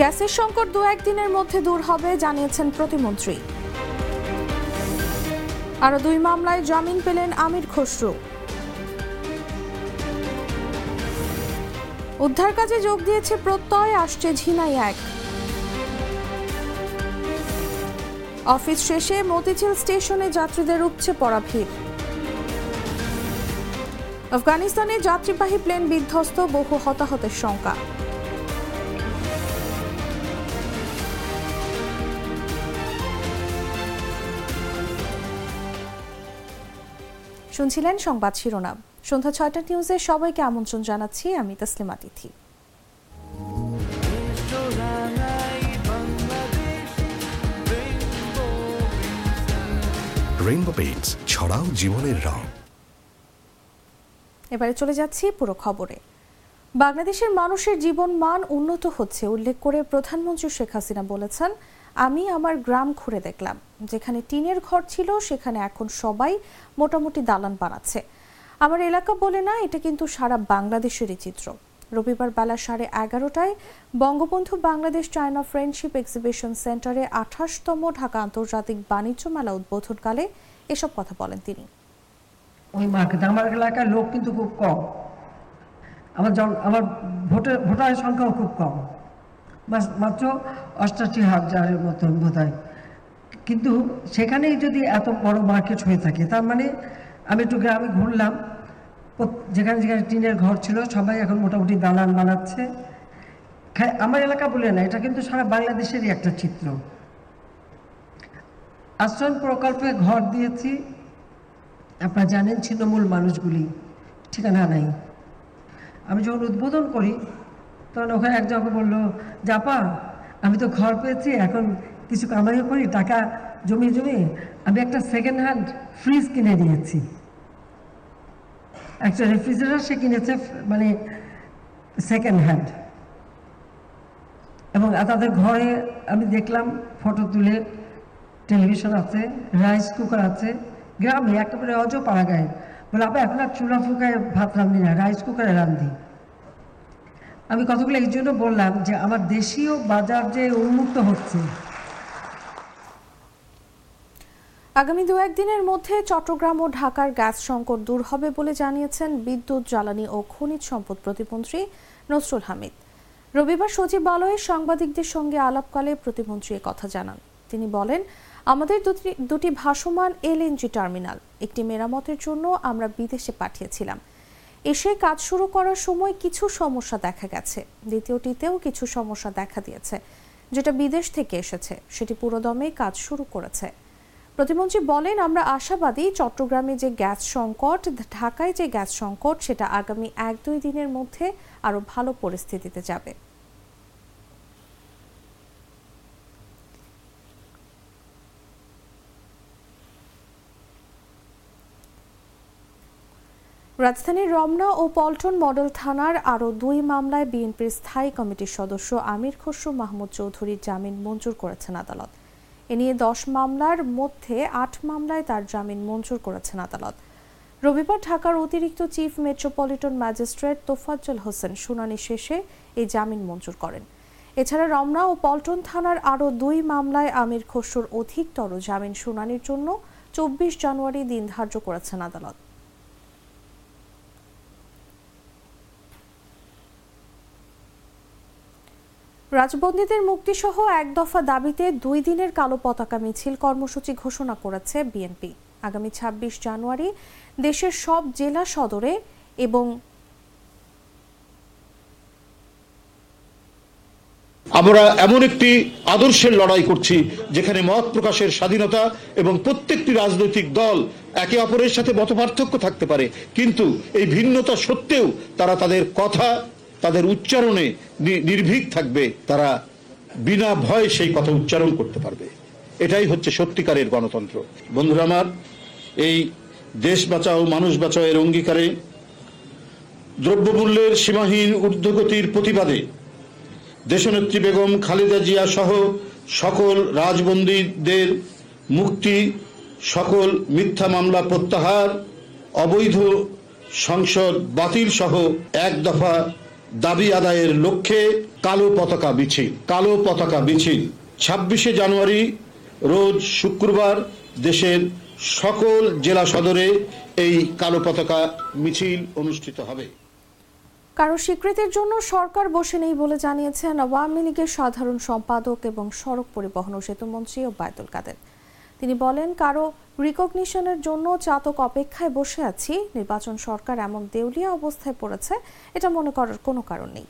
গ্যাসের সংকট দু একদিনের মধ্যে দূর হবে, জানিয়েছেন প্রতিমন্ত্রী। আরও দুই মামলায় জামিন পেলেন আমির খসরু। উদ্ধার কাজে যোগ দিয়েছে প্রত্যয়, আসছে ঝিনাই এক। অফিস শেষে মতিঝিল স্টেশনে যাত্রীদের উপচে পড়া ভিড়। আফগানিস্তানে যাত্রীবাহী প্লেন বিধ্বস্ত, বহু হতাহতের শঙ্কা শুনছিলেন সংবাদ শিরোনাম। সন্ধ্যা ছয়টা নিউজে সবাইকে আমন্ত্রণ জানাচ্ছি আমি তসলিমা তিথি। রেইনবো পেইন্টস ছড়াও জীবনের রং। এবারে চলে যাচ্ছি পুরো খবরে। বাংলাদেশের মানুষের জীবন মান উন্নত হচ্ছে উল্লেখ করে প্রধানমন্ত্রী শেখ হাসিনা বলেছেন আমি আমার গ্রাম ঘুরে দেখলাম। যেখানে টিনের ঘর ছিল, সেখানে এখন সবাই মোটামুটি দালান বানাচ্ছে। আমার এলাকা বলে না, এটা কিন্তু সারা বাংলাদেশেরই চিত্র। রবিবার বেলা সাড়ে এগারোটায় Bangabandhu Bangladesh China friendship exhibition সেন্টারে আঠাশতম ঢাকা আন্তর্জাতিক বাণিজ্য মেলা উদ্বোধনকালে এসব কথা বলেন তিনি। ওই মার্কেট আমার এলাকার লোক কিন্তু খুব কম। আমার আমার ভোটার ভোটারের সংখ্যাও খুব কম। মাত্র অষ্টাশি হাজারের মতন বোধ কিন্তু সেখানেই যদি এত বড় মার্কেট হয়ে থাকে, তার মানে আমি একটু গ্রামে ঘুরলাম যেখানে যেখানে টিনের ঘর ছিল, সবাই এখন মোটামুটি দালান বানাচ্ছে। আমার এলাকা বলে না, এটা কিন্তু সারা বাংলাদেশেরই একটা চিত্র। আশ্রম প্রকল্পে ঘর দিয়েছি, আপনারা জানেন ছিন্নমূল মানুষগুলি, ঠিকানা নাই। আমি যখন উদ্বোধন করি তখন ওখানে একজন আমাকে বলল, জাপা, আমি তো ঘর পেয়েছি, এখন কিছু কামাইও করি, টাকা জমিয়ে জমিয়ে আমি একটা সেকেন্ড হ্যান্ড ফ্রিজ কিনে দিয়েছি। একটা রেফ্রিজারেটর সে কিনেছে মানে সেকেন্ড হ্যান্ড এবং তাদের ঘরে আমি দেখলাম ফটো তুলে টেলিভিশন আছে রাইস কুকার আছে, গ্রামে একটা একেবারে অজ পাড়া গায়ে বলে আপনি এখন আর চুলা ফুকায় ভাত রান্ধি না রাইস কুকারে রান্ধি আমি কতগুলো এই জন্য বললাম যে আমার দেশীয় বাজার যে উন্মুক্ত হচ্ছে। আগামী দু একদিনের মধ্যে চট্টগ্রাম ও ঢাকার গ্যাস সংকট দূর হবে বলে জানিয়েছেন বিদ্যুৎ, জ্বালানি ও খনিজ সম্পদ প্রতিমন্ত্রী নসরুল হামিদ। রবিবার সচিবালয়ে সাংবাদিকদের সঙ্গে আলাপকালে প্রতিমন্ত্রী কথা জানান। তিনি বলেন, আমাদের দুটি ভাসমান এলএনজি টার্মিনাল, একটি মেরামতের জন্য আমরা বিদেশে পাঠিয়েছিলাম। এসে কাজ শুরু করার সময় কিছু সমস্যা দেখা গেছে। দ্বিতীয়টিতেও কিছু সমস্যা দেখা দিয়েছে, যেটা বিদেশ থেকে এসেছে। সেটি পুরোদমে কাজ শুরু করেছে। প্রতিমন্ত্রী বলেন, আমরা আশাবাদী চট্টগ্রামে যে গ্যাস সংকট, ঢাকায় যে গ্যাস সংকট, সেটা আগামী এক দুই দিনের মধ্যে আরও ভালো পরিস্থিতিতে যাবে। রাজধানীর রমনা ও পল্টন মডেল থানার আরও দুই মামলায় বিএনপির স্থায়ী কমিটির সদস্য আমির খসরু মাহমুদ চৌধুরীর জামিন মঞ্জুর করেছেন আদালত। এ নিয়ে দশ মামলার মধ্যে আট মামলায় তার জামিন মঞ্জুর করেছেন আদালত। রবিবার ঢাকার অতিরিক্ত chief metropolitan magistrate Tofazzal Hossain শুনানি শেষে এই জামিন মঞ্জুর করেন। এছাড়া রমনা ও পল্টন থানার আরও দুই মামলায় আমির খসরুর অধিকতর জামিন শুনানির জন্য চব্বিশ জানুয়ারি দিন ধার্য করেছেন আদালত। রাজবন্দীদের মুক্তিসহ এক দফা দাবিতে দুই দিনের কালো পতাকা মিছিল কর্মসূচি ঘোষণা করেছে বিএনপি। আগামী ২৬ জানুয়ারি দেশের সব জেলা সদরে এবং আমরা এমন একটি আদর্শের লড়াই করছি, যেখানে মত প্রকাশের স্বাধীনতা এবং প্রত্যেকটি রাজনৈতিক দল একে অপরের সাথে মতপার্থক্য থাকতে পারে। কিন্তু এই ভিন্নতা সত্ত্বেও তারা তাদের কথা তাদের উচ্চারণে নির্ভীক থাকবে, তারা বিনা ভয়ে সেই কথা উচ্চারণ করতে পারবে। এটাই হচ্ছে সত্যিকারের গণতন্ত্র। বন্ধুরা আমার, এই দেশ বাঁচাও, মানুষ বাঁচাও এর অঙ্গীকারে দ্রব্যমূল্যের সীমাহীন ঊর্ধ্বগতির প্রতিবাদে দেশনেত্রী বেগম খালেদা জিয়া সহ সকল রাজবন্দীদের মুক্তি, সকল মিথ্যা মামলা প্রত্যাহার, অবৈধ সংসদ বাতিল সহ এক দফা দাবি আদায়ের লক্ষ্যে কালো পতাকা মিছিল কালো পতাকা মিছিল ছাব্বিশে জানুয়ারি, রোজ শুক্রবার দেশের সকল জেলা সদরে এই কালো পতাকা মিছিল অনুষ্ঠিত হবে। কারও স্বীকৃতির জন্য সরকার বসে নেই বলে জানিয়েছেন আওয়ামী লীগের সাধারণ সম্পাদক এবং সড়ক পরিবহন ও সেতুমন্ত্রী ওবায়দুল কাদের। তিনি বলেন, কারও রিকগনিশনের জন্য চাতক অপেক্ষায় বসে আছি। নির্বাচন সরকার এমন দেউলিয়া অবস্থায় পড়েছে। এটা মনে করার কোনো কারণ নেই।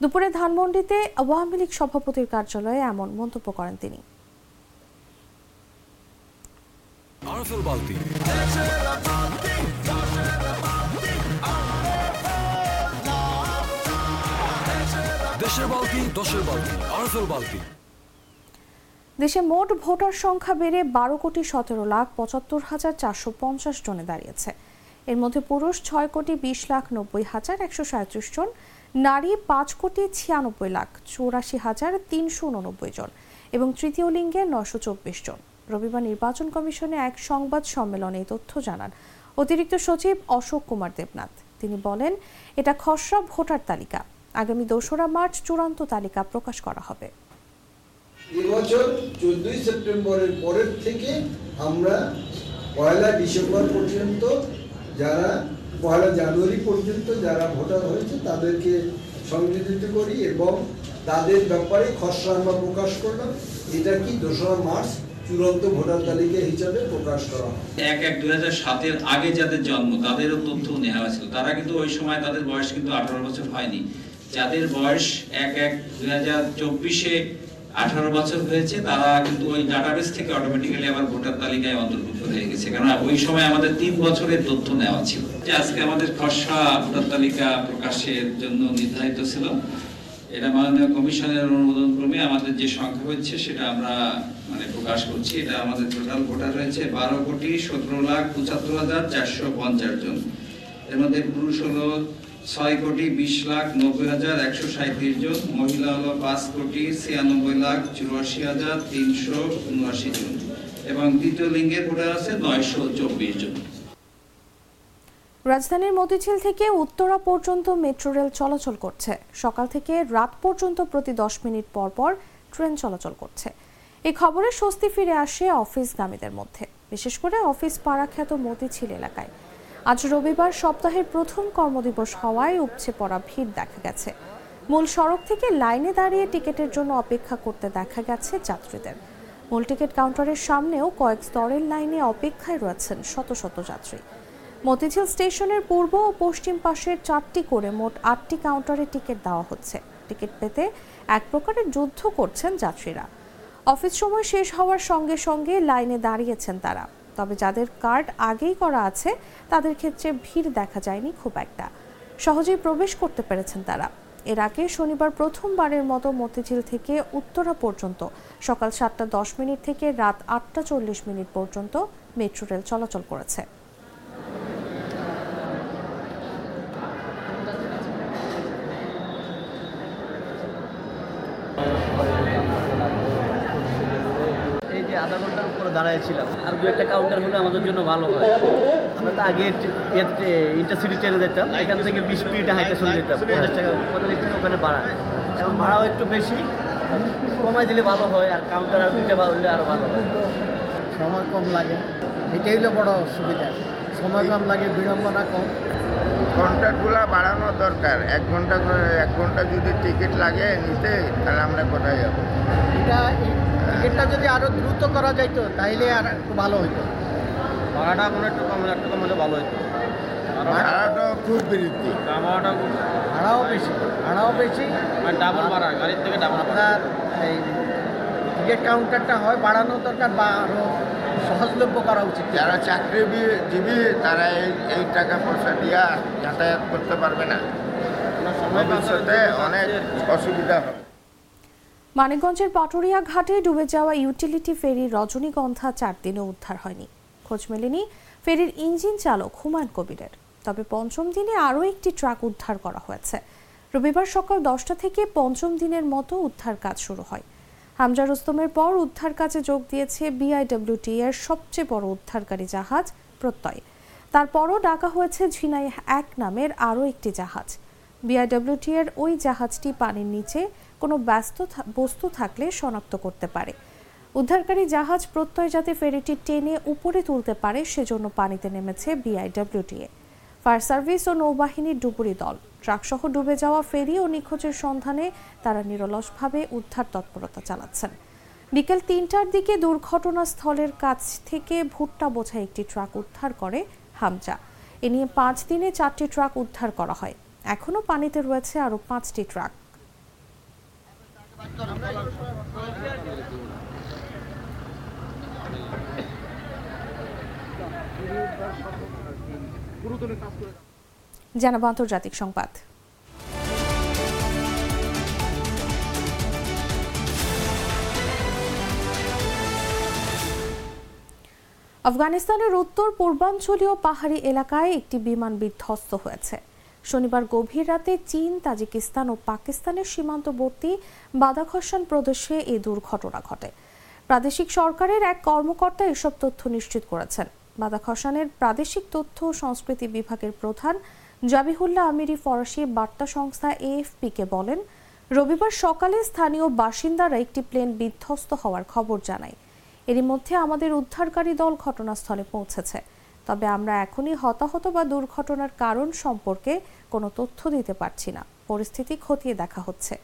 দুপুরে ধানমন্ডিতে আওয়ামী লীগ সভাপতির কার্যালয়ে এমন মন্তব্য করেন তিনি। দেশের বালতি, দশের বালতি আরফেল বালতি। দেশে মোট ভোটার সংখ্যা বেড়ে বারো কোটি সতেরো লাখ পঁচাত্তর হাজার চারশো পঞ্চাশ জনে দাঁড়িয়েছে। এর মধ্যে পুরুষ ছয় কোটি বিশ লাখ নব্বই হাজার একশো সাঁত্রিশ জন, নারী পাঁচ কোটি ছিয়ানব্বই লাখ চৌরাশি হাজার তিনশো উননব্বই জন এবং তৃতীয় লিঙ্গে নশো চব্বিশ জন। রবিবার নির্বাচন কমিশনে এক সংবাদ সম্মেলনে এই তথ্য জানান অতিরিক্ত সচিব অশোক কুমার দেবনাথ। তিনি বলেন, এটা খসড়া ভোটার তালিকা। আগামী দোসরা মার্চ চূড়ান্ত তালিকা প্রকাশ করা হবে। এবছর চোদ্দই সেপ্টেম্বরের পরের থেকে আমরা পয়লা ডিসেম্বর পর্যন্ত যারা, পয়লা জানুয়ারি পর্যন্ত যারা ভোটার হয়েছে তাদেরকে সংযোজিত করি এবং তাদের ব্যাপারে খসড়া আমরা প্রকাশ করলাম। এটা কি দোসরা মার্চ চূড়ান্ত ভোটার তালিকা হিসাবে প্রকাশ করা এক এক দুই হাজার সাতের আগে যাদের জন্ম, তাদেরও তথ্য নেওয়া হয়েছিল তারা কিন্তু ওই সময় তাদের বয়স কিন্তু আঠারো বছর হয়নি। যাদের বয়স এক এক দুই হাজার চব্বিশে আঠারো বছর হয়েছে, তারা কিন্তু ওই ডাটাবেস থেকে অটোমেটিক্যালি আবার ভোটার তালিকায় অন্তর্ভুক্ত হয়ে গেছে। কারণ ওই সময় আমাদের তিন বছরের তথ্য নেওয়া ছিল। যে আজকে আমাদের খসড়া ভোটার তালিকা প্রকাশের জন্য নির্ধারিত ছিল। এটা মাননীয় কমিশনের অনুমোদন ক্রমে আমাদের যে সংখ্যা হচ্ছে সেটা আমরা মানে প্রকাশ করছি। এটা আমাদের টোটাল ভোটার রয়েছে বারো কোটি সতেরো লাখ পঁচাত্তর হাজার চারশো পঞ্চাশ জন। এর মধ্যে পুরুষ হলো ছয় কোটি বিশ লাখ নব্বই হাজার একশো সাঁত্রিশ জন, মহিলা হলো পাঁচ কোটি ছিয়ানব্বই লাখ চুরাশি হাজার তিনশো উনআশি জন। এবং দ্বিতীয় লিঙ্গের ভোটার আছে নয়শো চব্বিশ জন। রাজধানীর মতিঝিল থেকে উত্তরা পর্যন্ত মেট্রো রেল চলাচল করছে। সকাল থেকে রাত পর্যন্ত প্রতি দশ মিনিট পর পর ট্রেন চলাচল করছে। এই খবরে স্বস্তি ফিরে আসে অফিসগামীদের মধ্যে। বিশেষ করে অফিস পাড়া খ্যাত মতিঝিল এলাকায়। আজ রবিবার সপ্তাহের প্রথম কর্মদিবস হওয়ায় উপচে পড়া ভিড় দেখা গেছে। মূল সড়ক থেকে লাইনে দাঁড়িয়ে টিকিটের জন্য অপেক্ষা করতে দেখা গেছে যাত্রীদের। মূল টিকিট কাউন্টারের সামনেও কয়েক স্তরের লাইনে অপেক্ষায় রয়েছেন শত শত যাত্রী। মতিঝিল স্টেশনের পূর্ব ও পশ্চিম পাশের চারটি করে মোট আটটি কাউন্টারে টিকিট দেওয়া হচ্ছে। টিকিট পেতে এক প্রকারের যুদ্ধ করছেন যাত্রীরা। অফিস সময় শেষ হওয়ার সঙ্গে সঙ্গে লাইনে দাঁড়িয়েছেন তারা। তবে যাদের কার্ড আগেই করা আছে, তাদের ক্ষেত্রে ভিড় দেখা যায়নি খুব একটা। সহজেই প্রবেশ করতে পেরেছেন তারা। এর আগে শনিবার প্রথমবারের মতো মতিঝিল থেকে উত্তরা পর্যন্ত সকাল সাতটা দশ মিনিট থেকে রাত আটটা চল্লিশ মিনিট পর্যন্ত মেট্রো রেল চলাচল করেছে এই যে আধা ঘণ্টার উপরে দাঁড়াইছিলাম। আর দু একটা কাউন্টার হলে আমাদের জন্য ভালো হয়। আমরা তো আগে ইন্টারসিটি ট্রেনে যেতাম। এখান থেকে বিশ মিনিটে হাইটে চলে যেতাম। পঞ্চাশ টাকা পঁয়তাল্লিশ টাকা ওখানে ভাড়া এখন ভাড়াও একটু বেশি। কমাই দিলে ভালো হয় আর কাউন্টার আর দুইটা হলে আরও ভালো হয়। সময় কম লাগে। এটাই হলো বড় সুবিধা সময় কম লাগে বিড়ম্বনা কম। ঘন্টাগুলো বাড়ানো দরকার। এক ঘণ্টা করে এক ঘণ্টা যদি টিকিট লাগে নিতে তাহলে আমরা কোথায় যাব? এটা টিকিটটা যদি আরও দ্রুত করা যাইতো তাইলে আর একটু ভালো হইতো। ভাড়াটা মনে একটু কম একটু কম হলে ভালো হতো ভাড়াটা খুব বৃদ্ধি। ভাড়াটা ভাড়াও বেশি ভাড়াও বেশি। ডাবল ভাড়া গাড়ির থেকে ডাবল আপনার এই টিকিট কাউন্টারটা হয় বাড়ানো দরকার বা আরও সহজলভ্য করা উচিত। যারা চাকরিজীবী তারা এই এই টাকা পয়সা দিয়া যাতায়াত করতে পারবে না। ভবিষ্যতে অনেক অসুবিধা হবে। মানিকগঞ্জের পাটুরিয়া ঘাটে ডুবে যাওয়া ইউটিলিটি ফেরি রজনীগন্ধা চার দিনও উদ্ধার হয়নি। খোঁজ মেলেনি ফেরির ইঞ্জিন চালক হুমায়ুন কবিরের। তবে পঞ্চম দিনে আরও একটি ট্রাক উদ্ধার করা হয়েছে। রবিবার সকাল দশটা থেকে পঞ্চম দিনের মতো উদ্ধার কাজ শুরু হয়। হামজা রুস্তমের পর উদ্ধার কাজে যোগ দিয়েছে বিআইডব্লিউটি এর সবচেয়ে বড় উদ্ধারকারী জাহাজ প্রত্যয়। তারপরও ডাকা হয়েছে ঝিনাই এক নামের আরও একটি জাহাজ। বিআইডব্লিউটি এর ওই জাহাজটি পানির নিচে কোনো ব্যস্ত বস্তু থাকলে শনাক্ত করতে পারে। উদ্ধারকারী জাহাজ প্রত্যয় যাতে ফেরিটি টেনে উপরে তুলতে পারে, সেজন্য পানিতে নেমেছে বিআইডব্লিউটিএ ফায়ার সার্ভিস ও নৌবাহিনীর ডুবুরি দল। ট্রাকসহ ডুবে যাওয়া ফেরি ও নিখোঁজের সন্ধানে তারা নিরলসভাবে উদ্ধার তৎপরতা চালাচ্ছেন। বিকেল তিনটার দিকে দুর্ঘটনাস্থলের কাছ থেকে ভুট্টা বোঝাই একটি ট্রাক উদ্ধার করে হামজা। এ নিয়ে পাঁচ দিনে চারটি ট্রাক উদ্ধার করা হয়। এখনও পানিতে রয়েছে আরও পাঁচটি ট্রাক। জানাব আন্তর্জাতিক সংবাদ। আফগানিস্তানের উত্তর পূর্বাঞ্চলীয় পাহাড়ি এলাকায় একটি বিমান বিধ্বস্ত হয়েছে। শনিবার গভীর রাতে চীন, তাজিকিস্তান ও পাকিস্তানের সীমান্তবর্তী বাদাখসান প্রদেশে এই দুর্ঘটনা ঘটে। প্রাদেশিক সরকারের এক কর্মকর্তা এসব তথ্য নিশ্চিত করেছেন। বাদাখসানের প্রাদেশিক তথ্য ও সংস্কৃতি বিভাগের প্রধান জাবিহুল্লাহ আমিরি ফরাসি বার্তা সংস্থা এএফপিকে বলেন, রবিবার সকালে স্থানীয় বাসিন্দারা একটি প্লেন বিধ্বস্ত হওয়ার খবর জানায়। এরই মধ্যে আমাদের উদ্ধারকারী দল ঘটনাস্থলে পৌঁছেছে। তবে আমরা এখনই হতাহত বা দুর্ঘটনার কারণ সম্পর্কে কোনো তথ্য দিতে পারছি না। পরিস্থিতি খতিয়ে দেখা হচ্ছে।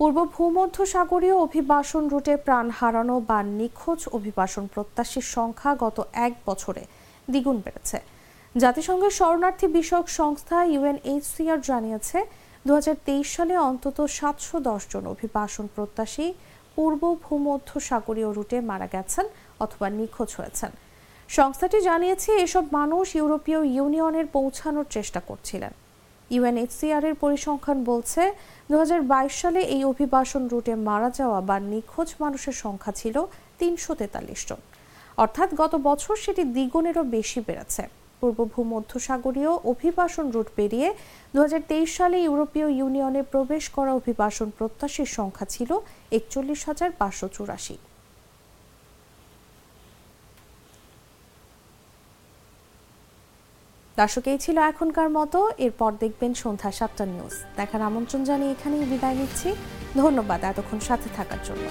পূর্ব ভূমধ্যসাগরীয় অভিবাসন রুটে প্রাণ হারানো বা নিখোঁজ অভিবাসন প্রত্যাশীর সংখ্যা গত এক বছরে দ্বিগুণ বেড়েছে। জাতিসংঘের শরণার্থী বিষয়ক সংস্থা ইউএনএইচসিআর জানিয়েছে দু হাজার তেইশ সালে অন্তত সাতশো দশ জন অভিবাসন প্রত্যাশী পূর্ব ভূমধ্য সাগরীয় রুটে মারা গেছেন অথবা নিখোঁজ হয়েছেন। সংস্থাটি জানিয়েছে, এসব মানুষ ইউরোপীয় ইউনিয়নের পৌঁছানোর চেষ্টা করছিলেন। ইউএনএইচসিআর এর পরিসংখ্যান বলছে দু হাজার বাইশ সালে এই অভিবাসন রুটে মারা যাওয়া বা নিখোঁজ মানুষের সংখ্যা ছিল তিনশো তেতাল্লিশ জন। অর্থাৎ গত বছর সেটি দ্বিগুণেরও বেশি বেড়েছে। পূর্ব ভূমধ্যসাগরীয় অভিবাসন রুট পেরিয়ে দু সালে ইউরোপীয় ইউনিয়নে প্রবেশ করা অভিবাসন প্রত্যাশীর সংখ্যা ছিল একচল্লিশ হাজার পাঁচশো চুরাশি। দর্শক, এই ছিল এখনকার মতো। এরপর দেখবেন সন্ধ্যা সাতটা নিউজ। দেখার আমন্ত্রণ জানিয়ে এখানেই বিদায় নিচ্ছি। ধন্যবাদ এতক্ষণ সাথে থাকার জন্য।